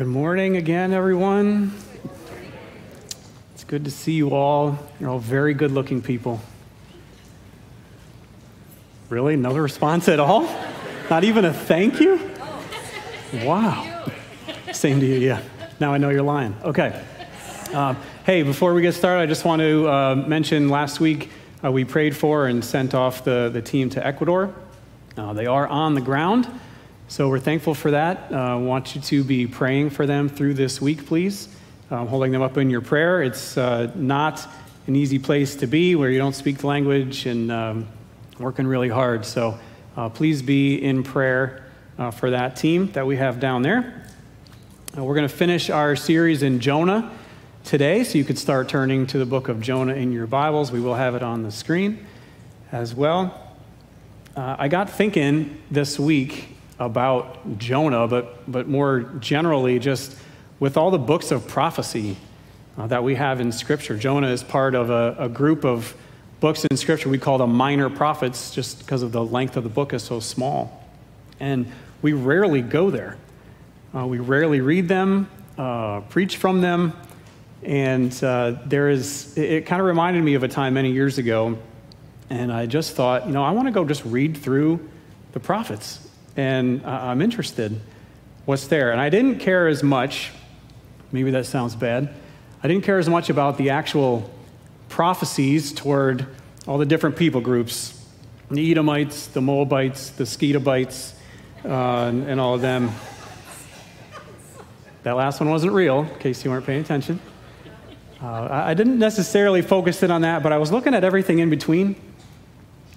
Good morning again, everyone. It's good to see you all. You're all very good looking people. Really? No response at all? Not even a thank you? Wow. Same to you, yeah. Now I know you're lying. Okay. Uh, hey, before we get started, I just want to uh, mention last week uh, we prayed for and sent off the, the team to Ecuador. Uh, they are on the ground. So we're thankful for that. I uh, want you to be praying for them through this week, please. Um, holding them up in your prayer. It's uh, not an easy place to be where you don't speak the language and um, working really hard. So uh, please be in prayer uh, for that team that we have down there. Uh, we're going to finish our series in Jonah today, so you could start turning to the book of Jonah in your Bibles. We will have it on the screen as well. Uh, I got thinking this week about Jonah, but, but more generally, just with all the books of prophecy uh, that we have in Scripture. Jonah is part of a, a, group of books in Scripture we call the minor prophets, just because of the length of the book is so small. And we rarely go there. Uh, we rarely read them, uh, preach from them. And uh, there is, it, it kind of reminded me of a time many years ago. And I just thought, you know, I want to go just read through the prophets and I'm interested what's there. And I didn't care as much, maybe that sounds bad, I didn't care as much about the actual prophecies toward all the different people groups the Edomites, the Moabites, the Skedobites, uh, and, and all of them. That last one wasn't real, in case you weren't paying attention. Uh, I didn't necessarily focus in on that, but I was looking at everything in between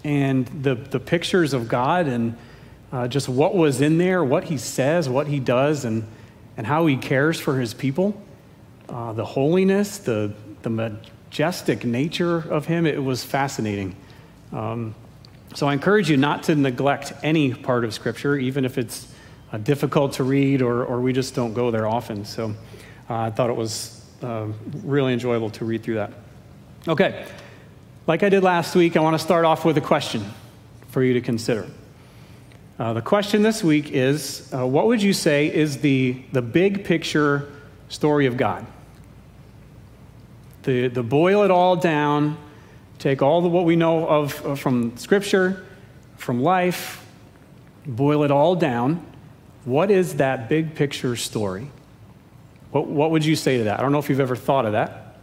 and the, the pictures of God and uh, just what was in there, what he says, what he does, and, and how he cares for his people. Uh, the holiness, the, the majestic nature of him, it was fascinating. Um, so I encourage you not to neglect any part of Scripture, even if it's uh, difficult to read or, or we just don't go there often. So uh, I thought it was uh, really enjoyable to read through that. Okay, like I did last week, I want to start off with a question for you to consider. Uh, the question this week is uh, What would you say is the, the big picture story of God? The, the boil it all down, take all the, what we know of, of from Scripture, from life, boil it all down. What is that big picture story? What, what would you say to that? I don't know if you've ever thought of that.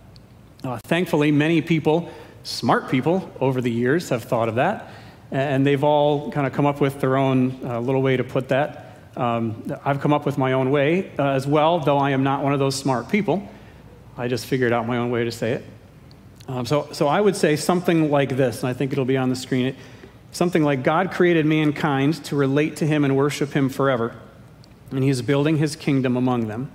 Uh, thankfully, many people, smart people over the years, have thought of that and they've all kind of come up with their own uh, little way to put that. Um, I've come up with my own way uh, as well, though I am not one of those smart people. I just figured out my own way to say it. Um, so, so I would say something like this, and I think it'll be on the screen. Something like God created mankind to relate to Him and worship Him forever, and He is building His kingdom among them.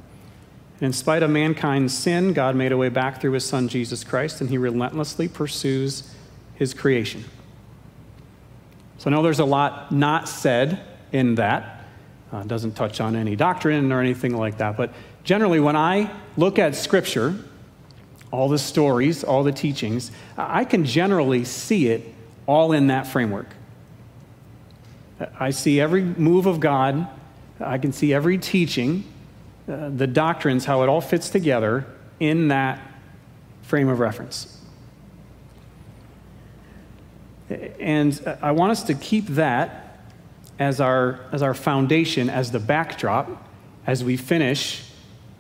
And in spite of mankind's sin, God made a way back through His Son Jesus Christ, and He relentlessly pursues His creation. So I know there's a lot not said in that. Uh, doesn't touch on any doctrine or anything like that. But generally, when I look at Scripture, all the stories, all the teachings, I can generally see it all in that framework. I see every move of God, I can see every teaching, uh, the doctrines, how it all fits together in that frame of reference. And I want us to keep that as our, as our foundation, as the backdrop, as we finish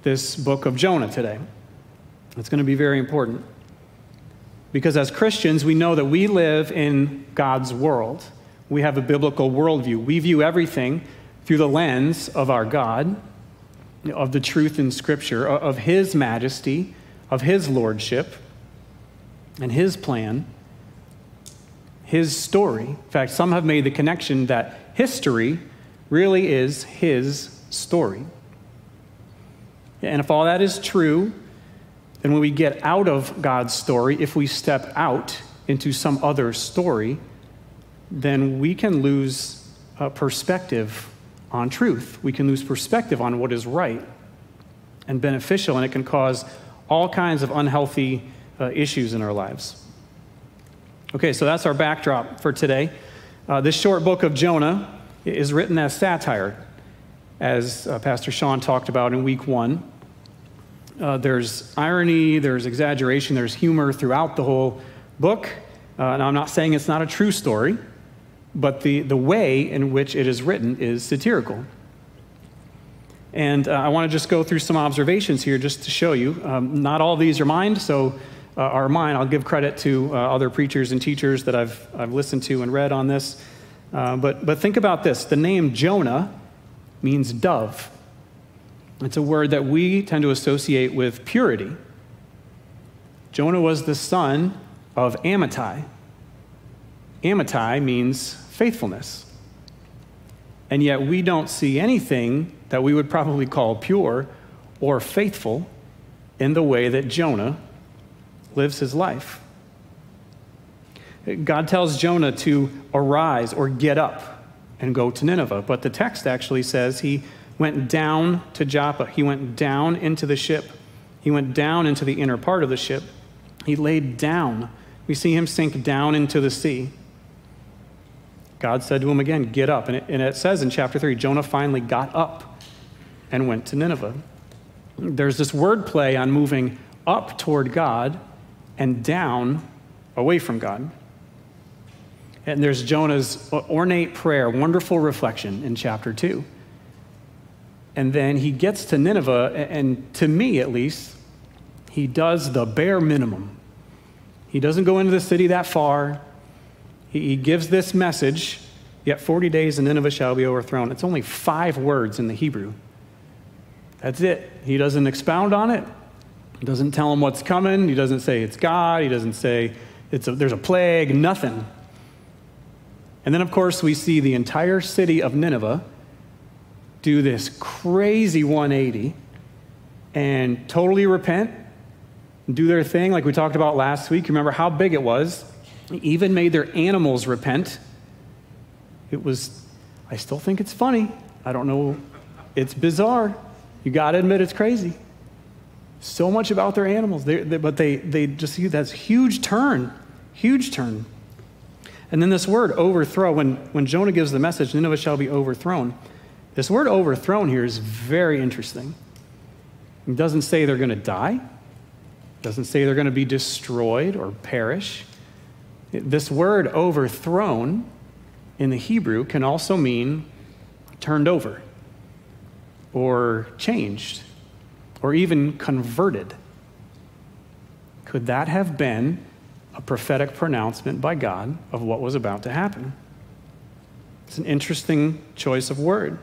this book of Jonah today. It's going to be very important. Because as Christians, we know that we live in God's world. We have a biblical worldview. We view everything through the lens of our God, of the truth in Scripture, of His majesty, of His lordship, and His plan his story. In fact, some have made the connection that history really is his story. And if all that is true, then when we get out of God's story, if we step out into some other story, then we can lose perspective on truth. We can lose perspective on what is right and beneficial, and it can cause all kinds of unhealthy uh, issues in our lives. Okay, so that's our backdrop for today. Uh, this short book of Jonah is written as satire. as uh, Pastor Sean talked about in week one. Uh, there's irony, there's exaggeration, there's humor throughout the whole book. Uh, and I'm not saying it's not a true story, but the, the way in which it is written is satirical. And uh, I want to just go through some observations here just to show you. Um, not all these are mine, so uh, are mine. I'll give credit to uh, other preachers and teachers that I've, I've listened to and read on this. Uh, but, but think about this the name Jonah means dove. It's a word that we tend to associate with purity. Jonah was the son of Amittai. Amittai means faithfulness. And yet we don't see anything that we would probably call pure or faithful in the way that Jonah lives his life. God tells Jonah to arise or get up and go to Nineveh, but the text actually says he went down to Joppa. He went down into the ship. He went down into the inner part of the ship. He laid down. We see him sink down into the sea. God said to him again, Get up. And it, and it says in chapter 3 Jonah finally got up and went to Nineveh. There's this word play on moving up toward God and down away from God. And there's Jonah's ornate prayer, wonderful reflection in chapter 2. And then he gets to Nineveh, and to me at least, he does the bare minimum. He doesn't go into the city that far. He gives this message, yet 40 days and Nineveh shall be overthrown. It's only five words in the Hebrew. That's it. He doesn't expound on it. He doesn't tell him what's coming. He doesn't say it's God. He doesn't say it's a, there's a plague, nothing. And then, of course, we see the entire city of Nineveh do this crazy 180 and totally repent, do their thing, like we talked about last week. Remember how big it was? Even made their animals repent. It was, I still think it's funny. I don't know, it's bizarre. You got to admit it's crazy. So much about their animals, they, they, but they, they just see that's huge turn, huge turn. And then this word overthrow, when, when Jonah gives the message, Nineveh shall be overthrown, this word overthrown here is very interesting. It doesn't say they're going to die, it doesn't say they're going to be destroyed or perish. This word overthrown in the Hebrew can also mean turned over or changed or even converted. Could that have been a prophetic pronouncement by God of what was about to happen. It's an interesting choice of word.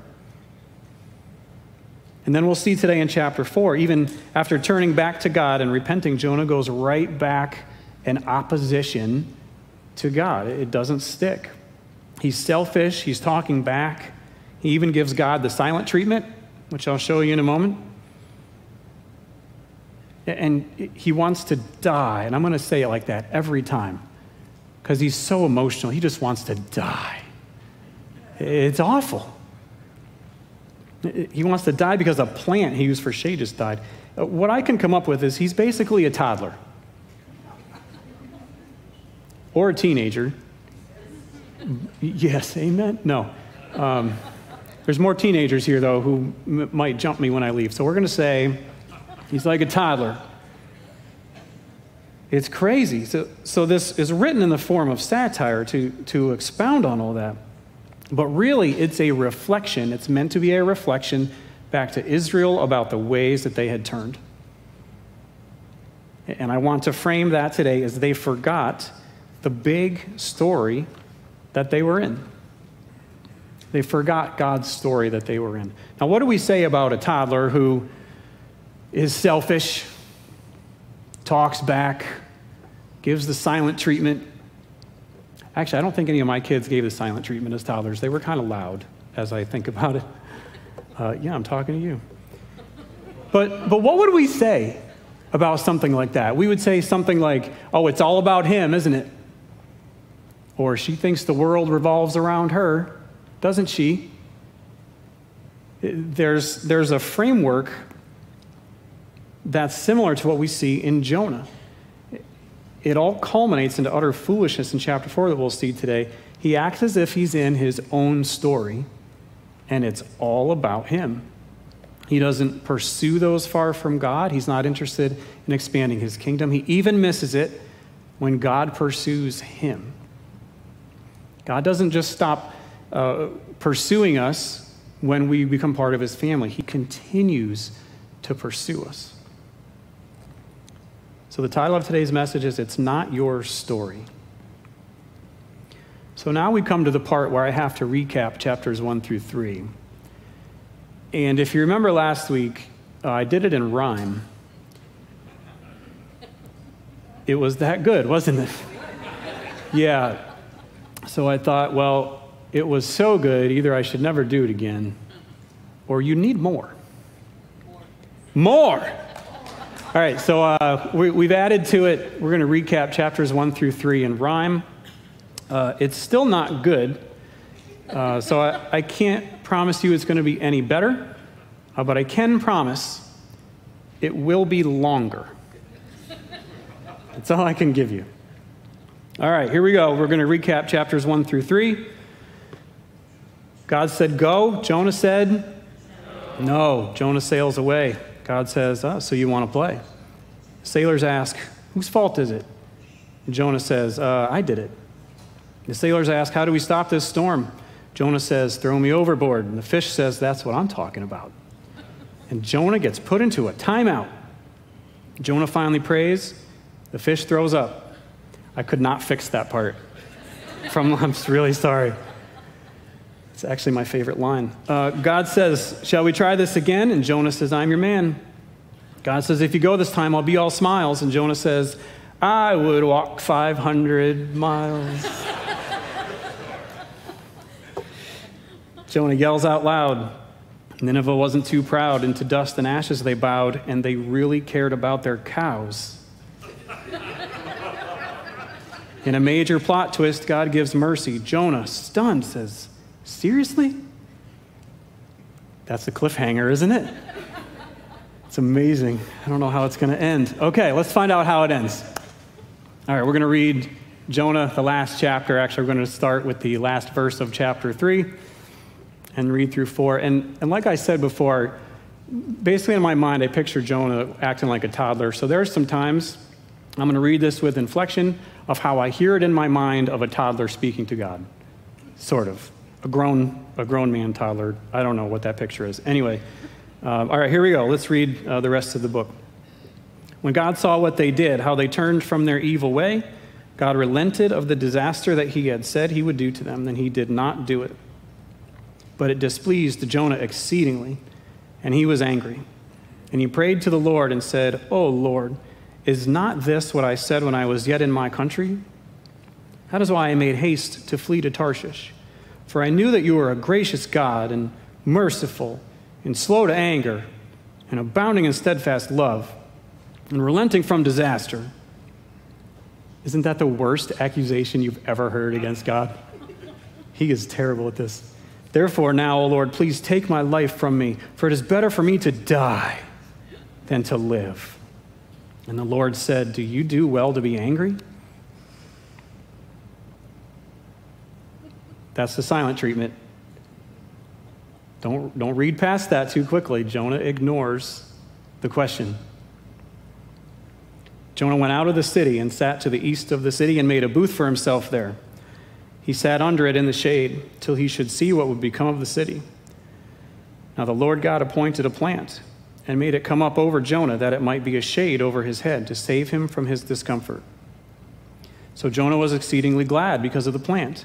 And then we'll see today in chapter 4, even after turning back to God and repenting, Jonah goes right back in opposition to God. It doesn't stick. He's selfish, he's talking back. He even gives God the silent treatment, which I'll show you in a moment. And he wants to die. And I'm going to say it like that every time because he's so emotional. He just wants to die. It's awful. He wants to die because a plant he used for shade just died. What I can come up with is he's basically a toddler or a teenager. Yes, amen? No. Um, there's more teenagers here, though, who m- might jump me when I leave. So we're going to say He's like a toddler. It's crazy. So, so this is written in the form of satire to, to expound on all that. But really, it's a reflection. It's meant to be a reflection back to Israel about the ways that they had turned. And I want to frame that today as they forgot the big story that they were in. They forgot God's story that they were in. Now, what do we say about a toddler who is selfish, talks back, gives the silent treatment. Actually, I don't think any of my kids gave the silent treatment as toddlers. They were kind of loud as I think about it. Uh, yeah, I'm talking to you. But, but what would we say about something like that? We would say something like, oh, it's all about him, isn't it? Or she thinks the world revolves around her, doesn't she? There's, there's a framework that's similar to what we see in Jonah. It all culminates into utter foolishness in chapter 4 that we'll see today. He acts as if he's in his own story, and it's all about him. He doesn't pursue those far from God. He's not interested in expanding his kingdom. He even misses it when God pursues him. God doesn't just stop uh, pursuing us when we become part of his family, he continues to pursue us. So, the title of today's message is It's Not Your Story. So, now we come to the part where I have to recap chapters 1 through 3. And if you remember last week, uh, I did it in rhyme. It was that good, wasn't it? yeah. So I thought, well, it was so good, either I should never do it again, or you need more. More! All right, so uh, we, have added to it, we're going to recap chapters 1 through 3 in rhyme. Uh, it's still not good, uh, so I, I can't promise you it's going to be any better, uh, but I can promise it will be longer. That's all I can give you. All right, here we go. We're going to recap chapters 1 through 3. God said, Go. Jonah said, No. Jonah sails away. God says, oh, So you want to play? Sailors ask, Whose fault is it? Jonah says, uh, I did it. The sailors ask, How do we stop this storm? Jonah says, Throw me overboard. And the fish says, That's what I'm talking about. And Jonah gets put into a timeout. Jonah finally prays. The fish throws up. I could not fix that part. From I'm really sorry. It's actually my favorite line. Uh, God says, Shall we try this again? And Jonah says, I'm your man. God says, If you go this time, I'll be all smiles. And Jonah says, I would walk 500 miles. Jonah yells out loud. Nineveh wasn't too proud. Into dust and ashes they bowed, and they really cared about their cows. In a major plot twist, God gives mercy. Jonah, stunned, says, Seriously? That's a cliffhanger, isn't it? It's amazing. I don't know how it's going to end. Okay, let's find out how it ends. All right, we're going to read Jonah, the last chapter. Actually, we're going to start with the last verse of chapter 3 and read through four. And, and like I said before, basically in my mind, I picture Jonah acting like a toddler. So there are some times I'm going to read this with inflection of how I hear it in my mind of a toddler speaking to God. Sort of. A grown, a grown man toddler. I don't know what that picture is. Anyway, uh, all right, here we go. Let's read uh, the rest of the book. When God saw what they did, how they turned from their evil way, God relented of the disaster that he had said he would do to them, and he did not do it. But it displeased Jonah exceedingly, and he was angry. And he prayed to the Lord and said, O Lord, is not this what I said when I was yet in my country? That is why I made haste to flee to Tarshish. For I knew that you were a gracious God and merciful and slow to anger and abounding in steadfast love and relenting from disaster. Isn't that the worst accusation you've ever heard against God? He is terrible at this. Therefore, now, O Lord, please take my life from me, for it is better for me to die than to live. And the Lord said, Do you do well to be angry? That's the silent treatment. Don't, don't read past that too quickly. Jonah ignores the question. Jonah went out of the city and sat to the east of the city and made a booth for himself there. He sat under it in the shade till he should see what would become of the city. Now the Lord God appointed a plant and made it come up over Jonah that it might be a shade over his head to save him from his discomfort. So Jonah was exceedingly glad because of the plant.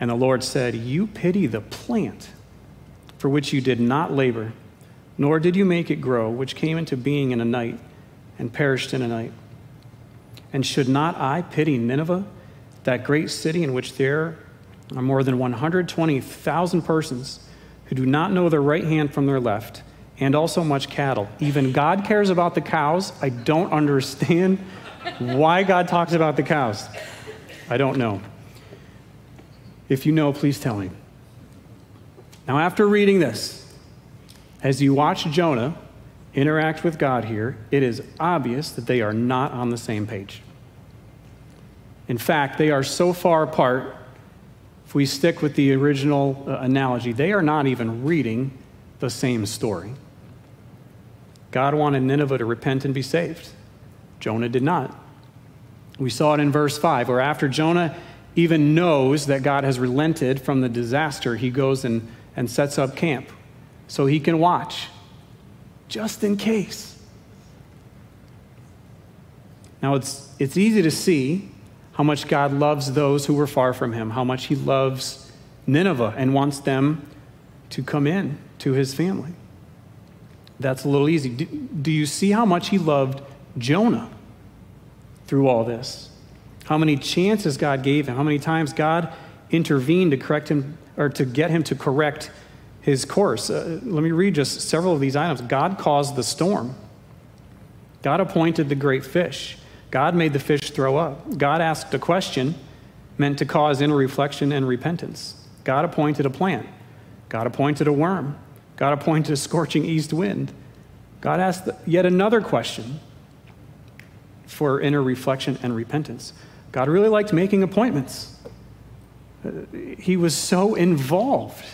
And the Lord said, You pity the plant for which you did not labor, nor did you make it grow, which came into being in a night and perished in a night. And should not I pity Nineveh, that great city in which there are more than 120,000 persons who do not know their right hand from their left, and also much cattle. Even God cares about the cows. I don't understand why God talks about the cows. I don't know. If you know, please tell me. Now, after reading this, as you watch Jonah interact with God here, it is obvious that they are not on the same page. In fact, they are so far apart, if we stick with the original uh, analogy, they are not even reading the same story. God wanted Nineveh to repent and be saved. Jonah did not. We saw it in verse 5, where after Jonah even knows that God has relented from the disaster, he goes and, and sets up camp so he can watch, just in case. Now, it's, it's easy to see how much God loves those who were far from him, how much he loves Nineveh and wants them to come in to his family. That's a little easy. Do, do you see how much he loved Jonah through all this? How many chances God gave him? How many times God intervened to correct him or to get him to correct his course? Uh, let me read just several of these items. God caused the storm. God appointed the great fish. God made the fish throw up. God asked a question meant to cause inner reflection and repentance. God appointed a plant. God appointed a worm. God appointed a scorching east wind. God asked yet another question for inner reflection and repentance. God really liked making appointments. He was so involved.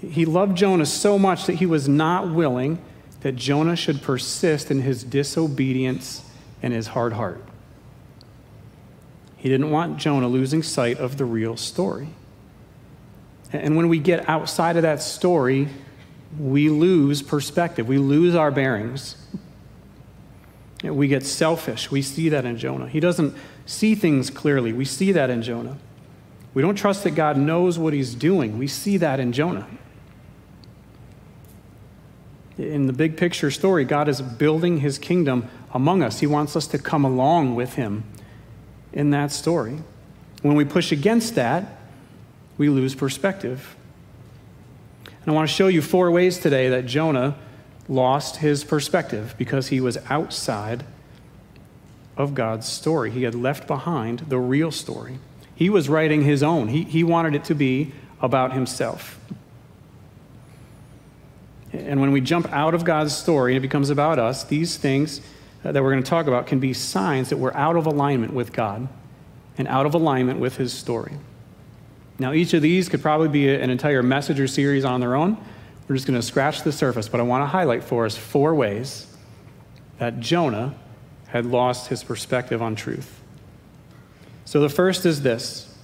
He loved Jonah so much that he was not willing that Jonah should persist in his disobedience and his hard heart. He didn't want Jonah losing sight of the real story. And when we get outside of that story, we lose perspective, we lose our bearings. We get selfish. We see that in Jonah. He doesn't see things clearly. We see that in Jonah. We don't trust that God knows what he's doing. We see that in Jonah. In the big picture story, God is building his kingdom among us. He wants us to come along with him in that story. When we push against that, we lose perspective. And I want to show you four ways today that Jonah lost his perspective because he was outside of God's story. He had left behind the real story. He was writing his own, he, he wanted it to be about himself. And when we jump out of God's story and it becomes about us, these things that we're going to talk about can be signs that we're out of alignment with God and out of alignment with his story. Now, each of these could probably be an entire message or series on their own. We're just going to scratch the surface, but I want to highlight for us four ways that Jonah had lost his perspective on truth. So the first is this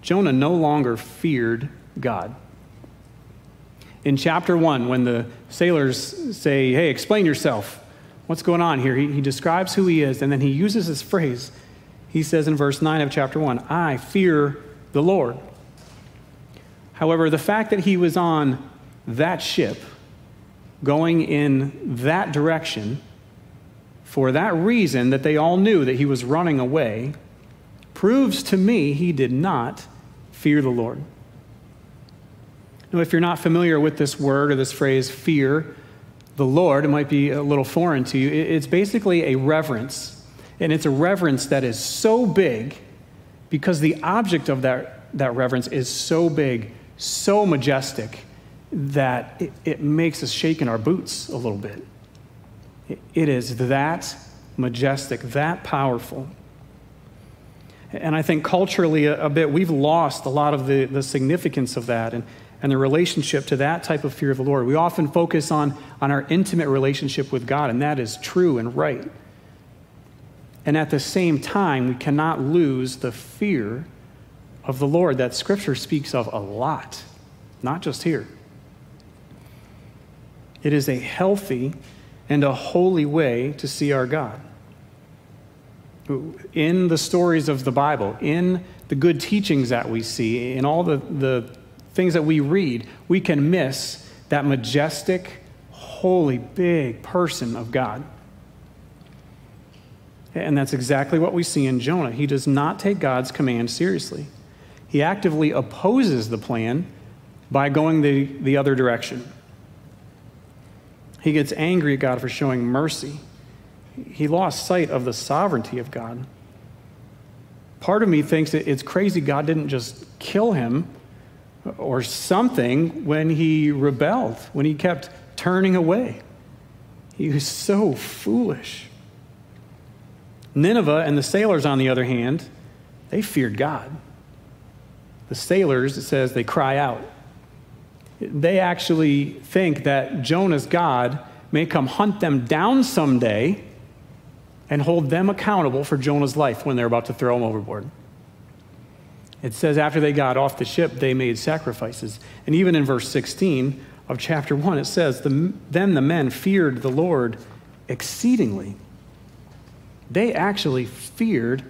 Jonah no longer feared God. In chapter one, when the sailors say, Hey, explain yourself, what's going on here? He, he describes who he is, and then he uses this phrase. He says in verse 9 of chapter 1, I fear the Lord. However, the fact that he was on that ship going in that direction for that reason that they all knew that he was running away proves to me he did not fear the Lord. Now, if you're not familiar with this word or this phrase, fear the Lord, it might be a little foreign to you. It's basically a reverence. And it's a reverence that is so big because the object of that, that reverence is so big, so majestic, that it, it makes us shake in our boots a little bit. It, is that majestic, that powerful. And I think culturally, a, a, bit, we've lost a lot of the, the significance of that and, and the relationship to that type of fear of the Lord. We often focus on, on our intimate relationship with God, and that is true and right. And at the same time, we cannot lose the fear of the Lord that Scripture speaks of a lot, not just here. It is a healthy and a holy way to see our God. In the stories of the Bible, in the good teachings that we see, in all the, the things that we read, we can miss that majestic, holy, big person of God. And that's exactly what we see in Jonah. He does not take God's command seriously. He actively opposes the plan by going the, the other direction. He gets angry at God for showing mercy. He lost sight of the sovereignty of God. Part of me thinks that it's crazy God didn't just kill him or something when he rebelled, when he kept turning away. He was so foolish. Nineveh and the sailors, on the other hand, they feared God. The sailors, it says, they cry out. They actually think that Jonah's God may come hunt them down someday and hold them accountable for Jonah's life when they're about to throw him overboard. It says after they got off the ship, they made sacrifices. And even in verse 16 of chapter 1, it says, Then the men feared the Lord exceedingly. They actually feared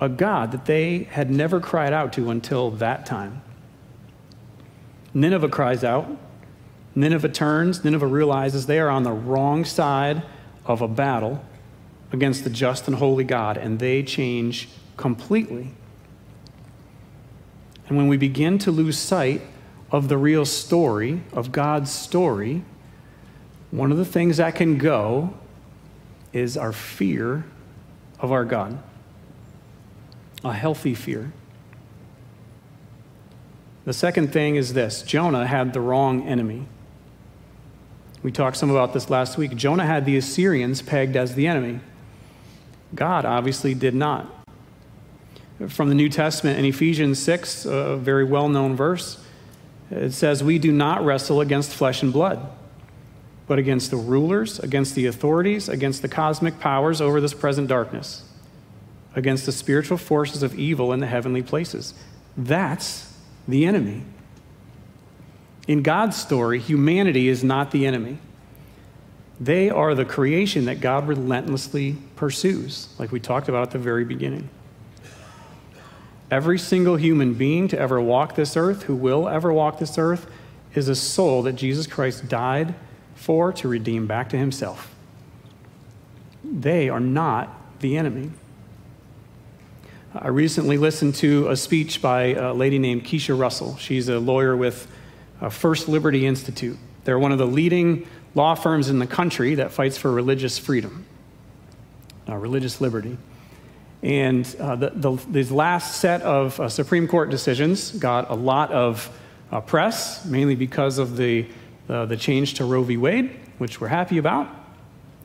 a God that they had never cried out to until that time. Nineveh cries out. Nineveh turns. Nineveh realizes they are on the wrong side of a battle against the just and holy God, and they change completely. And when we begin to lose sight of the real story, of God's story, one of the things that can go is our fear of our God, a healthy fear. The second thing is this Jonah had the wrong enemy. We talked some about this last week. Jonah had the Assyrians pegged as the enemy. God obviously did not. From the New Testament in Ephesians 6, a very well known verse, it says, We do not wrestle against flesh and blood but against the rulers, against the authorities, against the cosmic powers over this present darkness, against the spiritual forces of evil in the heavenly places. That's the enemy. In God's story, humanity is not the enemy. They are the creation that God relentlessly pursues, like we talked about at the very beginning. Every single human being to ever walk this earth, who will ever walk this earth, is a soul that Jesus Christ died for to redeem back to himself. They are not the enemy. I recently listened to a speech by a lady named Keisha Russell. She's a lawyer with First Liberty Institute. They're one of the leading law firms in the country that fights for religious freedom, uh, religious liberty. And uh, the, the, these last set of uh, Supreme Court decisions got a lot of uh, press, mainly because of the uh, the change to Roe v. Wade, which we're happy about.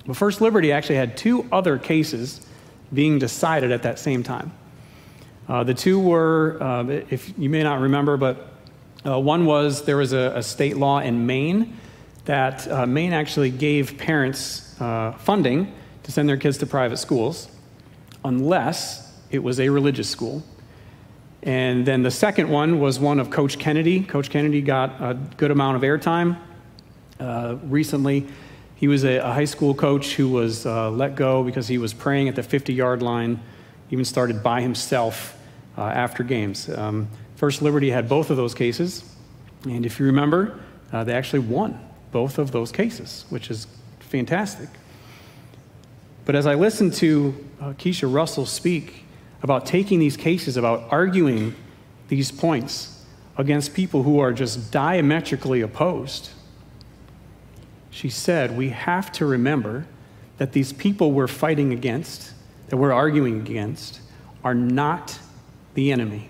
But First Liberty actually had two other cases being decided at that same time. Uh, the two were, uh, if you may not remember, but uh, one was there was a, a, state law in Maine that uh, Maine actually gave parents uh, funding to send their kids to private schools unless it was a religious school. And then the second one was one of Coach Kennedy. Coach Kennedy got a good amount of airtime uh, recently. He was a, a, high school coach who was let go because he was praying at the 50 yard line, even started by himself uh, after games. Um, First Liberty had both of those cases, and if you remember, uh, they actually won both of those cases, which is fantastic. But as I listened to uh, Keisha Russell speak about taking these cases, about arguing these points against people who are just diametrically opposed, she said, We have to remember that these people we're fighting against, that we're arguing against, are not the enemy.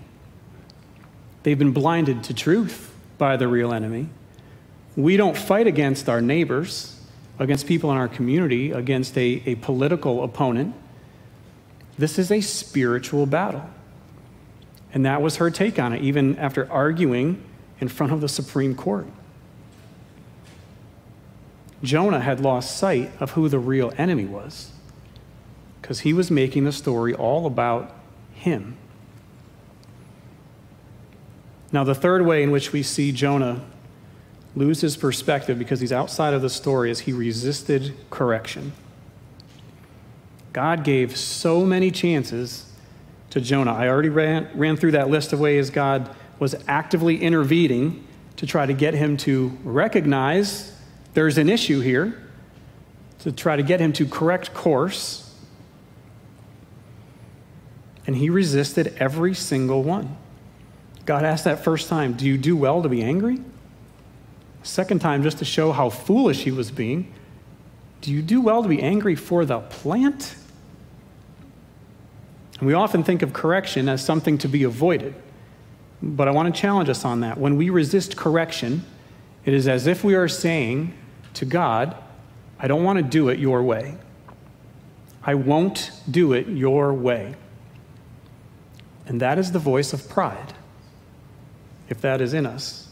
They've been blinded to truth by the real enemy. We don't fight against our neighbors, against people in our community, against a, a political opponent. This is a spiritual battle. And that was her take on it, even after arguing in front of the Supreme Court. Jonah had lost sight of who the real enemy was because he was making the story all about him. Now, the third way in which we see Jonah lose his perspective because he's outside of the story is he resisted correction. God gave so many chances to Jonah. I already ran, ran through that list of ways God was actively intervening to try to get him to recognize there's an issue here to try to get him to correct course. And he resisted every single one. God asked that first time, Do you do well to be angry? Second time, just to show how foolish he was being, Do you do well to be angry for the plant? And we often think of correction as something to be avoided. But I want to challenge us on that. When we resist correction, it is as if we are saying to God, I don't want to do it your way. I won't do it your way. And that is the voice of pride, if that is in us.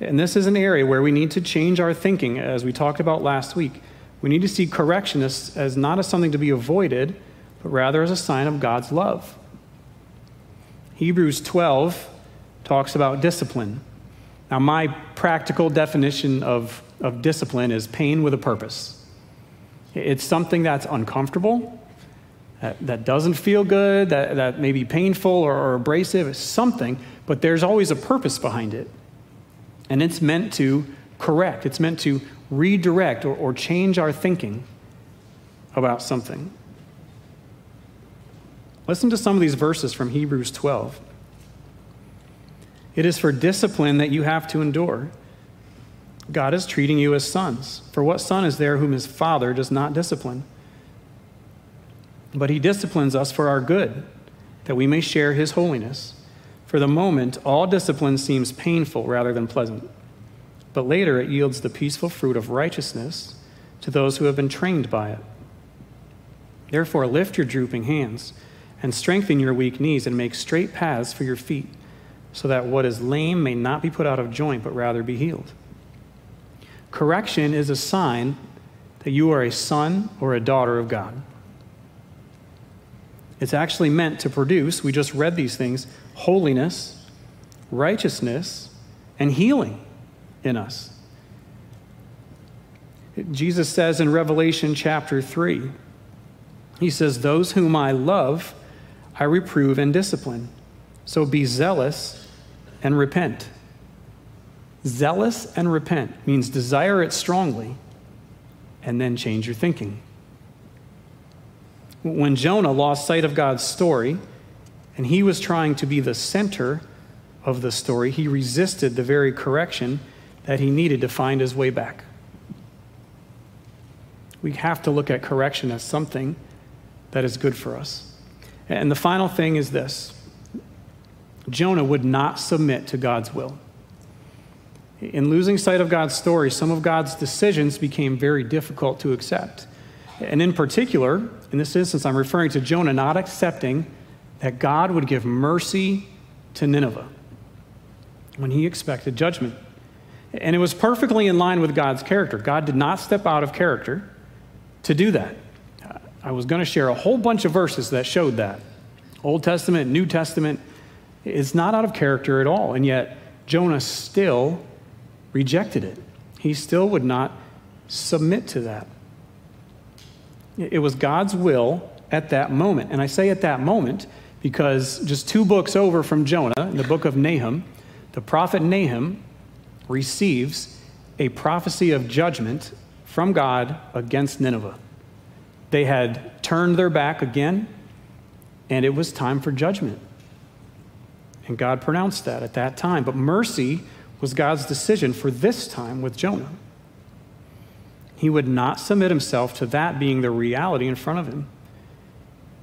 And this is an area where we need to change our thinking, as we talked about last week. We need to see correction as, as not as something to be avoided, but rather as a sign of God's love. Hebrews 12 talks about discipline. Now, my practical definition of, of discipline is pain with a purpose. It's something that's uncomfortable, that, that doesn't feel good, that, that may be painful or, or abrasive, something, but there's always a purpose behind it. And it's meant to correct, it's meant to redirect or, or change our thinking about something. Listen to some of these verses from Hebrews 12. It is for discipline that you have to endure. God is treating you as sons. For what son is there whom his father does not discipline? But he disciplines us for our good, that we may share his holiness. For the moment, all discipline seems painful rather than pleasant, but later it yields the peaceful fruit of righteousness to those who have been trained by it. Therefore, lift your drooping hands and strengthen your weak knees and make straight paths for your feet so that what is lame may not be put out of joint, but rather be healed. Correction is a sign that you are a son or a daughter of God. It's actually meant to produce, we just read these things, holiness, righteousness, and healing in us. Jesus says in Revelation chapter 3, He says, Those whom I love, I reprove and discipline. So be zealous and repent. Zealous and repent means desire it strongly and then change your thinking. When Jonah lost sight of God's story and he was trying to be the center of the story, he resisted the very correction that he needed to find his way back. We have to look at correction as something that is good for us. And the final thing is this Jonah would not submit to God's will. In losing sight of God's story, some of God's decisions became very difficult to accept. And in particular, in this instance, I'm referring to Jonah not accepting that God would give mercy to Nineveh when he expected judgment. And it was perfectly in line with God's character. God did not step out of character to do that. I was going to share a whole bunch of verses that showed that Old Testament, New Testament. It's not out of character at all. And yet, Jonah still rejected it. He still would not submit to that. It was God's will at that moment. And I say at that moment because just two books over from Jonah, in the book of Nahum, the prophet Nahum receives a prophecy of judgment from God against Nineveh. They had turned their back again, and it was time for judgment. And God pronounced that at that time. But mercy was God's decision for this time with Jonah. He would not submit himself to that being the reality in front of him.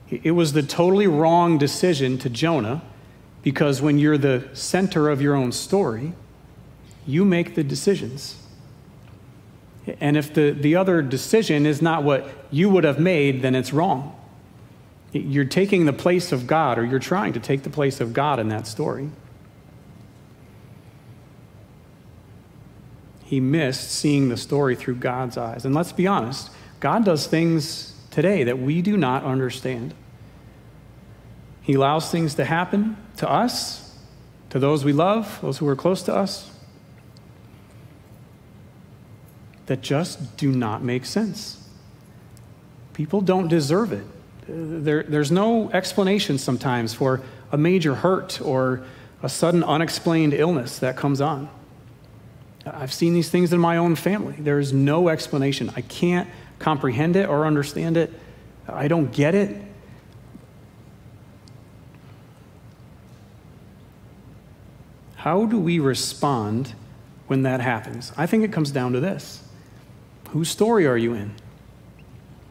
It was the totally wrong decision to Jonah because when you're the center of your own story, you make the decisions. And if the, the other decision is not what you would have made, then it's wrong. You're taking the place of God, or you're trying to take the place of God in that story. He missed seeing the story through God's eyes. And let's be honest, God does things today that we do not understand. He allows things to happen to us, to those we love, those who are close to us, that just do not make sense. People don't deserve it. There, there's no explanation sometimes for a major hurt or a sudden unexplained illness that comes on. I've seen these things in my own family. There is no explanation. I can't comprehend it or understand it. I don't get it. How do we respond when that happens? I think it comes down to this Whose story are you in?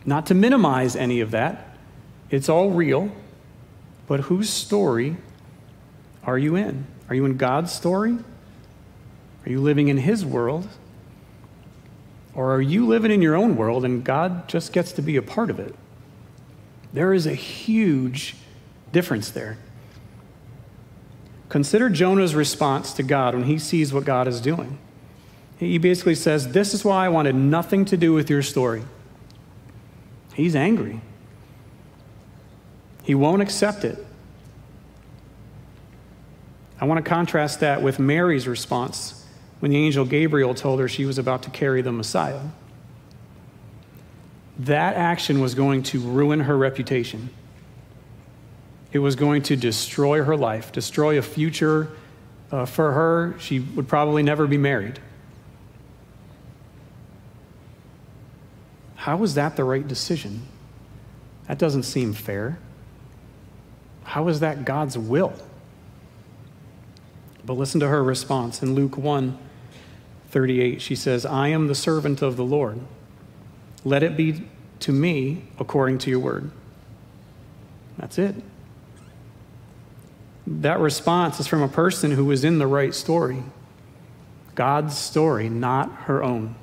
Not to minimize any of that, it's all real, but whose story are you in? Are you in God's story? Are you living in His world? Or are you living in your own world and God just gets to be a part of it? There is a huge difference there. Consider Jonah's response to God when he sees what God is doing. He basically says, This is why I wanted nothing to do with your story. He's angry. He won't accept it. I want to contrast that with Mary's response when the angel Gabriel told her she was about to carry the Messiah. That action was going to ruin her reputation. It was going to destroy her life, destroy a future uh, for her. She would probably never be married. How was that the right decision? That doesn't seem fair. How is that God's will? But listen to her response in Luke 1 38. She says, I am the servant of the Lord. Let it be to me according to your word. That's it. That response is from a person who was in the right story God's story, not her own.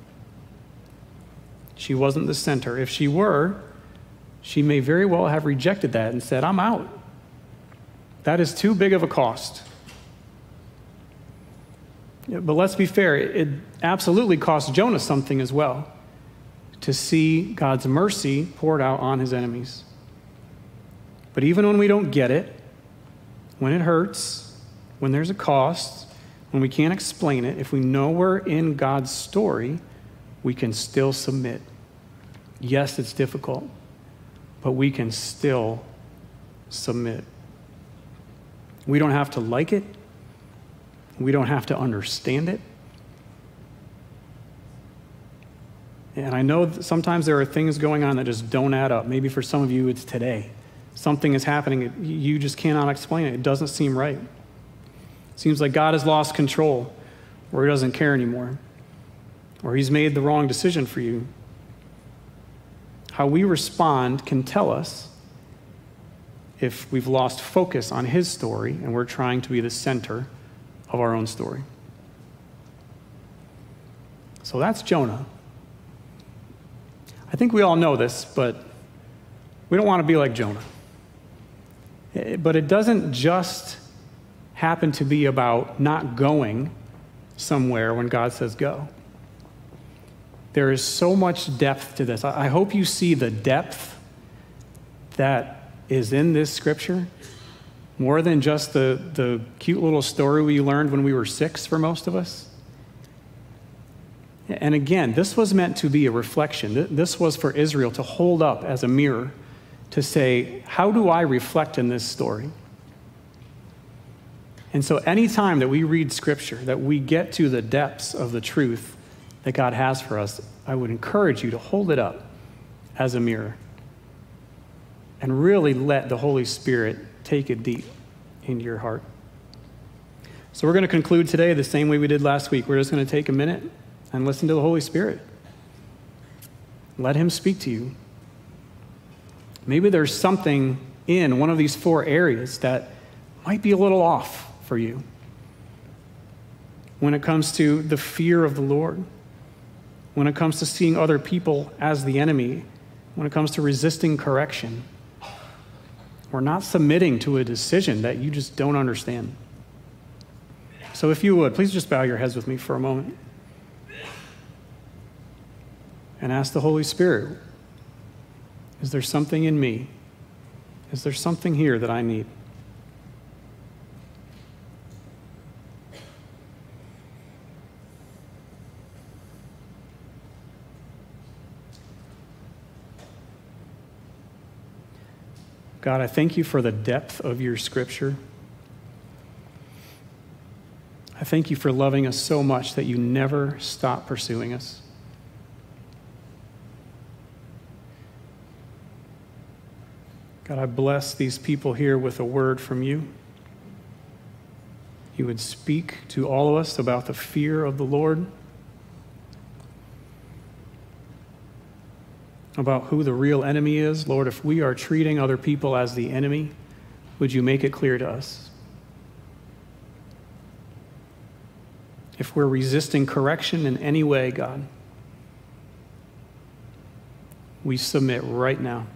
She wasn't the center. If she were, she may very well have rejected that and said, I'm out. That is too big of a cost. But let's be fair, it absolutely cost Jonah something as well to see God's mercy poured out on his enemies. But even when we don't get it, when it hurts, when there's a cost, when we can't explain it, if we know we're in God's story, we can still submit. Yes, it's difficult, but we can still submit. We don't have to like it, we don't have to understand it. And I know sometimes there are things going on that just don't add up. Maybe for some of you, it's today something is happening. You just cannot explain it. It doesn't seem right. It seems like God has lost control, or He doesn't care anymore, or He's made the wrong decision for you. How we respond can tell us if we've lost focus on His story and we're trying to be the center of our own story. So that's Jonah. I think we all know this, but we don't want to be like Jonah. Eh, but it doesn't just happen to be about not going somewhere when God says go. There is so much depth to this. I hope you see the depth that is in this scripture more than just the, the cute little story we learned when we were six for most of us. And again, this was meant to be a reflection. This was for Israel to hold up as a mirror to say, how do I reflect in this story? And so, anytime that we read scripture, that we get to the depths of the truth that God has for us, I would encourage you to hold it up as a mirror and really let the Holy Spirit take it deep into your heart. So, we're going to conclude today the same way we did last week. We're just going to take a minute and listen to the Holy Spirit. Let Him speak to you. Maybe there's something in one of these four areas that might be a little off for you when it comes to the fear of the Lord, when it comes to seeing other people as the enemy, when it comes to resisting correction, or not submitting to a decision that you just don't understand. So, if you would, please just bow your heads with me for a moment and ask the Holy Spirit is there something in me? Is there something here that I need? God, I thank you for the depth of your scripture. I thank you for loving us so much that you never stop pursuing us. God, I bless these people here with a word from you. you would speak to all of us about the fear of the Lord, about who the real enemy is. Lord, if we are treating other people as the enemy, would you make it clear to us? If we're resisting correction in any way, God, we submit right now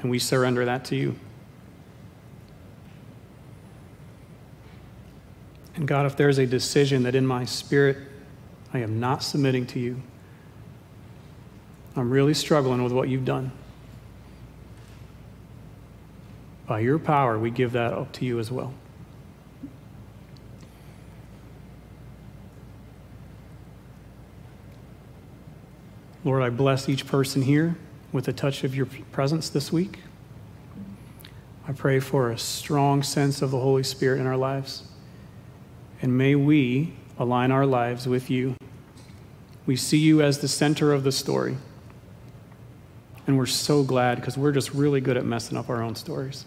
and we surrender that to you. And God, if there's a decision that in my spirit I am not submitting to you, I'm really struggling with what you've done. By your power, we give that up to you as well. Lord, I bless each person here with a touch of your presence this week. I pray for a strong sense of the Holy Spirit in our lives. And may we align our lives with you. We see you as the center of the story. And we're so glad because we're just really good at messing up our own stories.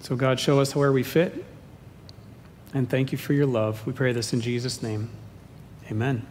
So, God, show us where we fit. And thank you for your love. We pray this in Jesus' name. Amen.